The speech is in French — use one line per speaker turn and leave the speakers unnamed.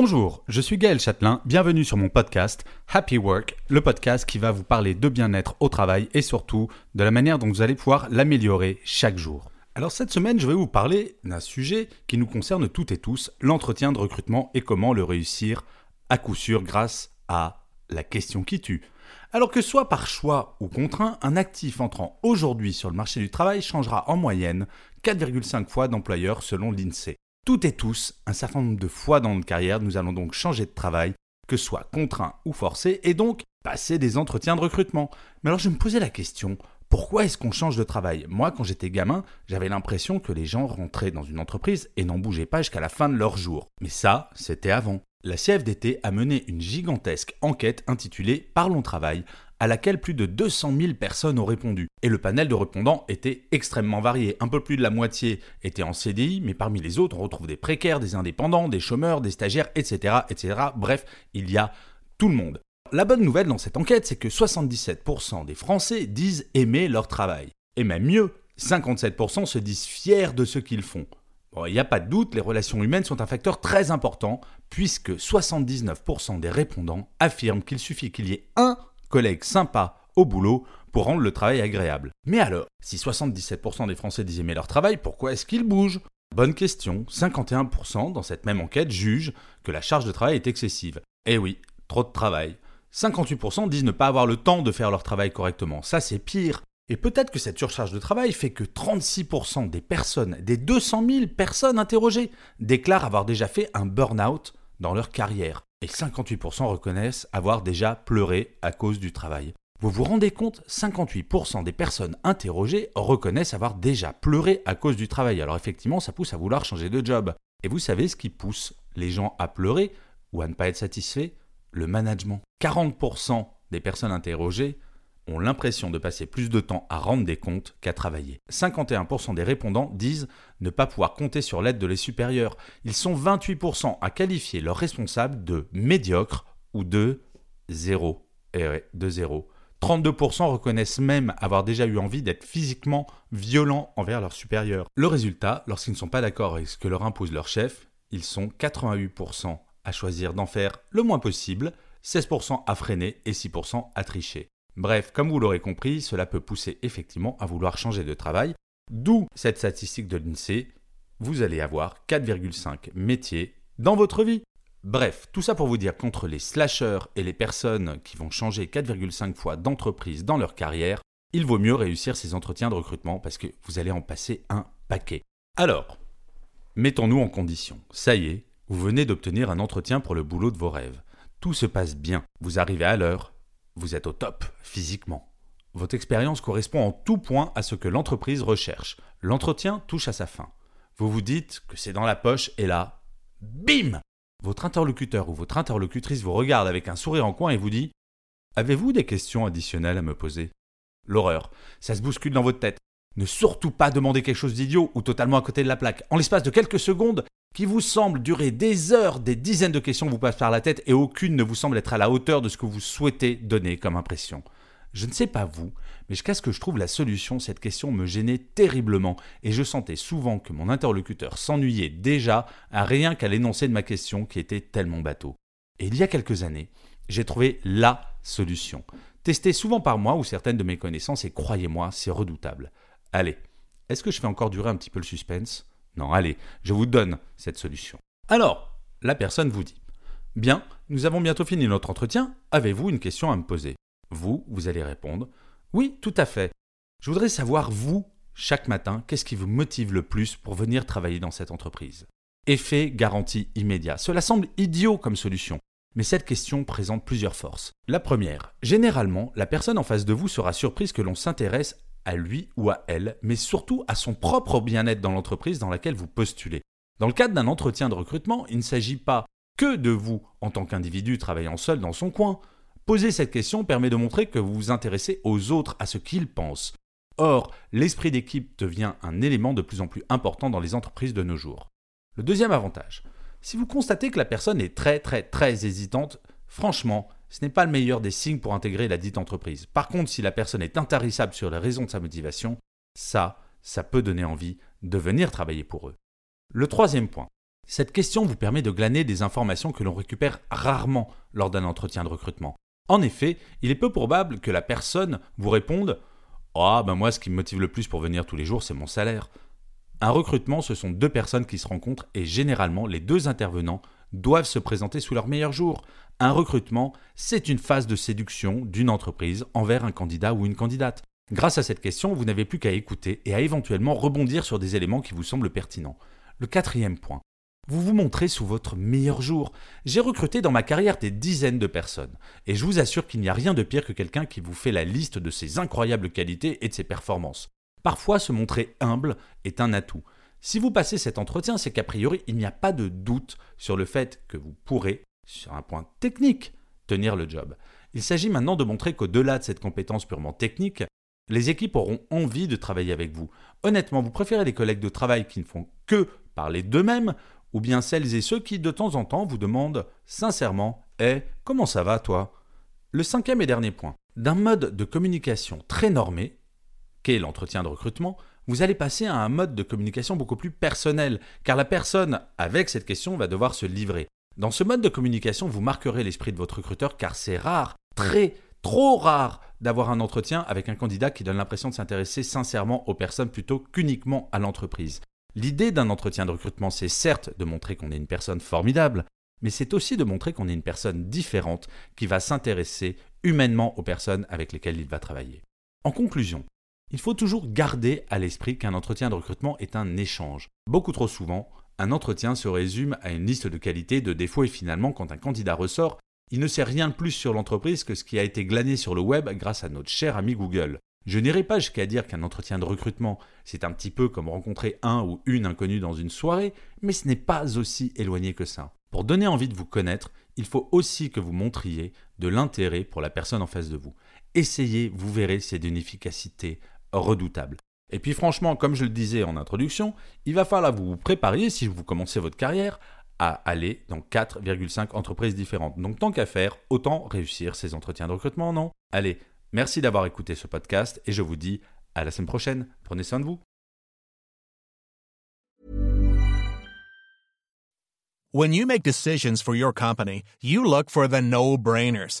Bonjour, je suis Gaël Châtelain, bienvenue sur mon podcast Happy Work, le podcast qui va vous parler de bien-être au travail et surtout de la manière dont vous allez pouvoir l'améliorer chaque jour. Alors cette semaine, je vais vous parler d'un sujet qui nous concerne toutes et tous, l'entretien de recrutement et comment le réussir à coup sûr grâce à la question qui tue. Alors que soit par choix ou contraint, un actif entrant aujourd'hui sur le marché du travail changera en moyenne 4,5 fois d'employeur selon l'INSEE. Toutes et tous, un certain nombre de fois dans notre carrière, nous allons donc changer de travail, que ce soit contraint ou forcé, et donc passer des entretiens de recrutement. Mais alors je me posais la question, pourquoi est-ce qu'on change de travail? Moi, quand j'étais gamin, j'avais l'impression que les gens rentraient dans une entreprise et n'en bougeaient pas jusqu'à la fin de leur jour. Mais ça, c'était avant. La CFDT a mené une gigantesque enquête intitulée Parlons travail, à laquelle plus de 200 000 personnes ont répondu. Et le panel de répondants était extrêmement varié. Un peu plus de la moitié étaient en CDI, mais parmi les autres, on retrouve des précaires, des indépendants, des chômeurs, des stagiaires, etc. etc. Bref, il y a tout le monde. La bonne nouvelle dans cette enquête, c'est que 77% des Français disent aimer leur travail. Et même mieux, 57% se disent fiers de ce qu'ils font. il n'y a pas de doute, les relations humaines sont un facteur très important, puisque 79% des répondants affirment qu'il suffit qu'il y ait un collègues sympas au boulot pour rendre le travail agréable. Mais alors, si 77% des Français disent aimer leur travail, pourquoi est-ce qu'ils bougent Bonne question, 51% dans cette même enquête jugent que la charge de travail est excessive. Eh oui, trop de travail. 58% disent ne pas avoir le temps de faire leur travail correctement. Ça, c'est pire. Et peut-être que cette surcharge de travail fait que 36% des personnes, des 200 000 personnes interrogées, déclarent avoir déjà fait un burn-out dans leur carrière et 58% reconnaissent avoir déjà pleuré à cause du travail. Vous vous rendez compte 58% des personnes interrogées reconnaissent avoir déjà pleuré à cause du travail. Alors effectivement, ça pousse à vouloir changer de job. Et vous savez ce qui pousse les gens à pleurer ou à ne pas être satisfaits? Le management. 40% des personnes interrogées ont l'impression de passer plus de temps à rendre des comptes qu'à travailler. 51% des répondants disent ne pas pouvoir compter sur l'aide de les supérieurs. Ils sont 28% à qualifier leurs responsables de médiocres ou de zéro. Et eh de zéro. 32% reconnaissent même avoir déjà eu envie d'être physiquement violents envers leurs supérieurs. Le résultat, lorsqu'ils ne sont pas d'accord avec ce que leur impose leur chef, ils sont 88% à choisir d'en faire le moins possible, 16% à freiner et 6% à tricher. Bref, comme vous l'aurez compris, cela peut pousser effectivement à vouloir changer de travail, d'où cette statistique de l'INSEE, vous allez avoir 4,5 métiers dans votre vie. Bref, tout ça pour vous dire qu'entre les slashers et les personnes qui vont changer 4,5 fois d'entreprise dans leur carrière, il vaut mieux réussir ces entretiens de recrutement parce que vous allez en passer un paquet. Alors, mettons-nous en condition. Ça y est, vous venez d'obtenir un entretien pour le boulot de vos rêves. Tout se passe bien, vous arrivez à l'heure, vous êtes au top physiquement. Votre expérience correspond en tout point à ce que l'entreprise recherche. L'entretien touche à sa fin. Vous vous dites que c'est dans la poche et là, bim Votre interlocuteur ou votre interlocutrice vous regarde avec un sourire en coin et vous dit Avez-vous des questions additionnelles à me poser? L'horreur, ça se bouscule dans votre tête. Ne surtout pas demander quelque chose d'idiot ou totalement à côté de la plaque. En l'espace de quelques secondes, qui vous semble durer des heures, des dizaines de questions vous passent par la tête et aucune ne vous semble être à la hauteur de ce que vous souhaitez donner comme impression. Je ne sais pas vous, mais jusqu'à ce que je trouve la solution, cette question me gênait terriblement et je sentais souvent que mon interlocuteur s'ennuyait déjà à rien qu'à l'énoncé de ma question qui était tellement bateau. Et il y a quelques années, j'ai trouvé LA solution, testée souvent par moi ou certaines de mes connaissances et croyez-moi, c'est redoutable. Allez, est-ce que je fais encore durer un petit peu le suspense? Non, allez, je vous donne cette solution. Alors, la personne vous dit Bien, nous avons bientôt fini notre entretien, avez-vous une question à me poser? Vous, vous allez répondre Oui, tout à fait. Je voudrais savoir, vous, chaque matin, qu'est-ce qui vous motive le plus pour venir travailler dans cette entreprise? Effet garantie immédiat. Cela semble idiot comme solution. Mais cette question présente plusieurs forces. La première, généralement, la personne en face de vous sera surprise que l'on s'intéresse à lui ou à elle, mais surtout à son propre bien-être dans l'entreprise dans laquelle vous postulez. Dans le cadre d'un entretien de recrutement, il ne s'agit pas que de vous en tant qu'individu travaillant seul dans son coin. Poser cette question permet de montrer que vous vous intéressez aux autres, à ce qu'ils pensent. Or, l'esprit d'équipe devient un élément de plus en plus important dans les entreprises de nos jours. Le deuxième avantage, si vous constatez que la personne est très très très hésitante, franchement, ce n'est pas le meilleur des signes pour intégrer la dite entreprise. Par contre, si la personne est intarissable sur les raisons de sa motivation, ça, ça peut donner envie de venir travailler pour eux. Le troisième point, cette question vous permet de glaner des informations que l'on récupère rarement lors d'un entretien de recrutement. En effet, il est peu probable que la personne vous réponde Ah, ben moi, ce qui me motive le plus pour venir tous les jours, c'est mon salaire. Un recrutement, ce sont deux personnes qui se rencontrent et généralement, les deux intervenants doivent se présenter sous leur meilleur jour. Un recrutement, c'est une phase de séduction d'une entreprise envers un candidat ou une candidate. Grâce à cette question, vous n'avez plus qu'à écouter et à éventuellement rebondir sur des éléments qui vous semblent pertinents. Le quatrième point, vous vous montrez sous votre meilleur jour. J'ai recruté dans ma carrière des dizaines de personnes, et je vous assure qu'il n'y a rien de pire que quelqu'un qui vous fait la liste de ses incroyables qualités et de ses performances. Parfois, se montrer humble est un atout. Si vous passez cet entretien, c'est qu'a priori, il n'y a pas de doute sur le fait que vous pourrez, sur un point technique, tenir le job. Il s'agit maintenant de montrer qu'au-delà de cette compétence purement technique, les équipes auront envie de travailler avec vous. Honnêtement, vous préférez les collègues de travail qui ne font que parler d'eux-mêmes ou bien celles et ceux qui de temps en temps vous demandent sincèrement Eh, comment ça va toi? Le cinquième et dernier point. D'un mode de communication très normé, qu'est l'entretien de recrutement, vous allez passer à un mode de communication beaucoup plus personnel, car la personne avec cette question va devoir se livrer. Dans ce mode de communication, vous marquerez l'esprit de votre recruteur, car c'est rare, très, trop rare, d'avoir un entretien avec un candidat qui donne l'impression de s'intéresser sincèrement aux personnes plutôt qu'uniquement à l'entreprise. L'idée d'un entretien de recrutement, c'est certes de montrer qu'on est une personne formidable, mais c'est aussi de montrer qu'on est une personne différente qui va s'intéresser humainement aux personnes avec lesquelles il va travailler. En conclusion, il faut toujours garder à l'esprit qu'un entretien de recrutement est un échange. Beaucoup trop souvent, un entretien se résume à une liste de qualités, de défauts et finalement quand un candidat ressort, il ne sait rien de plus sur l'entreprise que ce qui a été glané sur le web grâce à notre cher ami Google. Je n'irai pas jusqu'à dire qu'un entretien de recrutement, c'est un petit peu comme rencontrer un ou une inconnue dans une soirée, mais ce n'est pas aussi éloigné que ça. Pour donner envie de vous connaître, il faut aussi que vous montriez de l'intérêt pour la personne en face de vous. Essayez, vous verrez, c'est d'une efficacité redoutable. Et puis franchement, comme je le disais en introduction, il va falloir vous préparer, si vous commencez votre carrière, à aller dans 4,5 entreprises différentes. Donc tant qu'à faire, autant réussir ces entretiens de recrutement, non? Allez, merci d'avoir écouté ce podcast et je vous dis à la semaine prochaine. Prenez soin de vous.
When you make decisions for your company, you look for the no-brainers.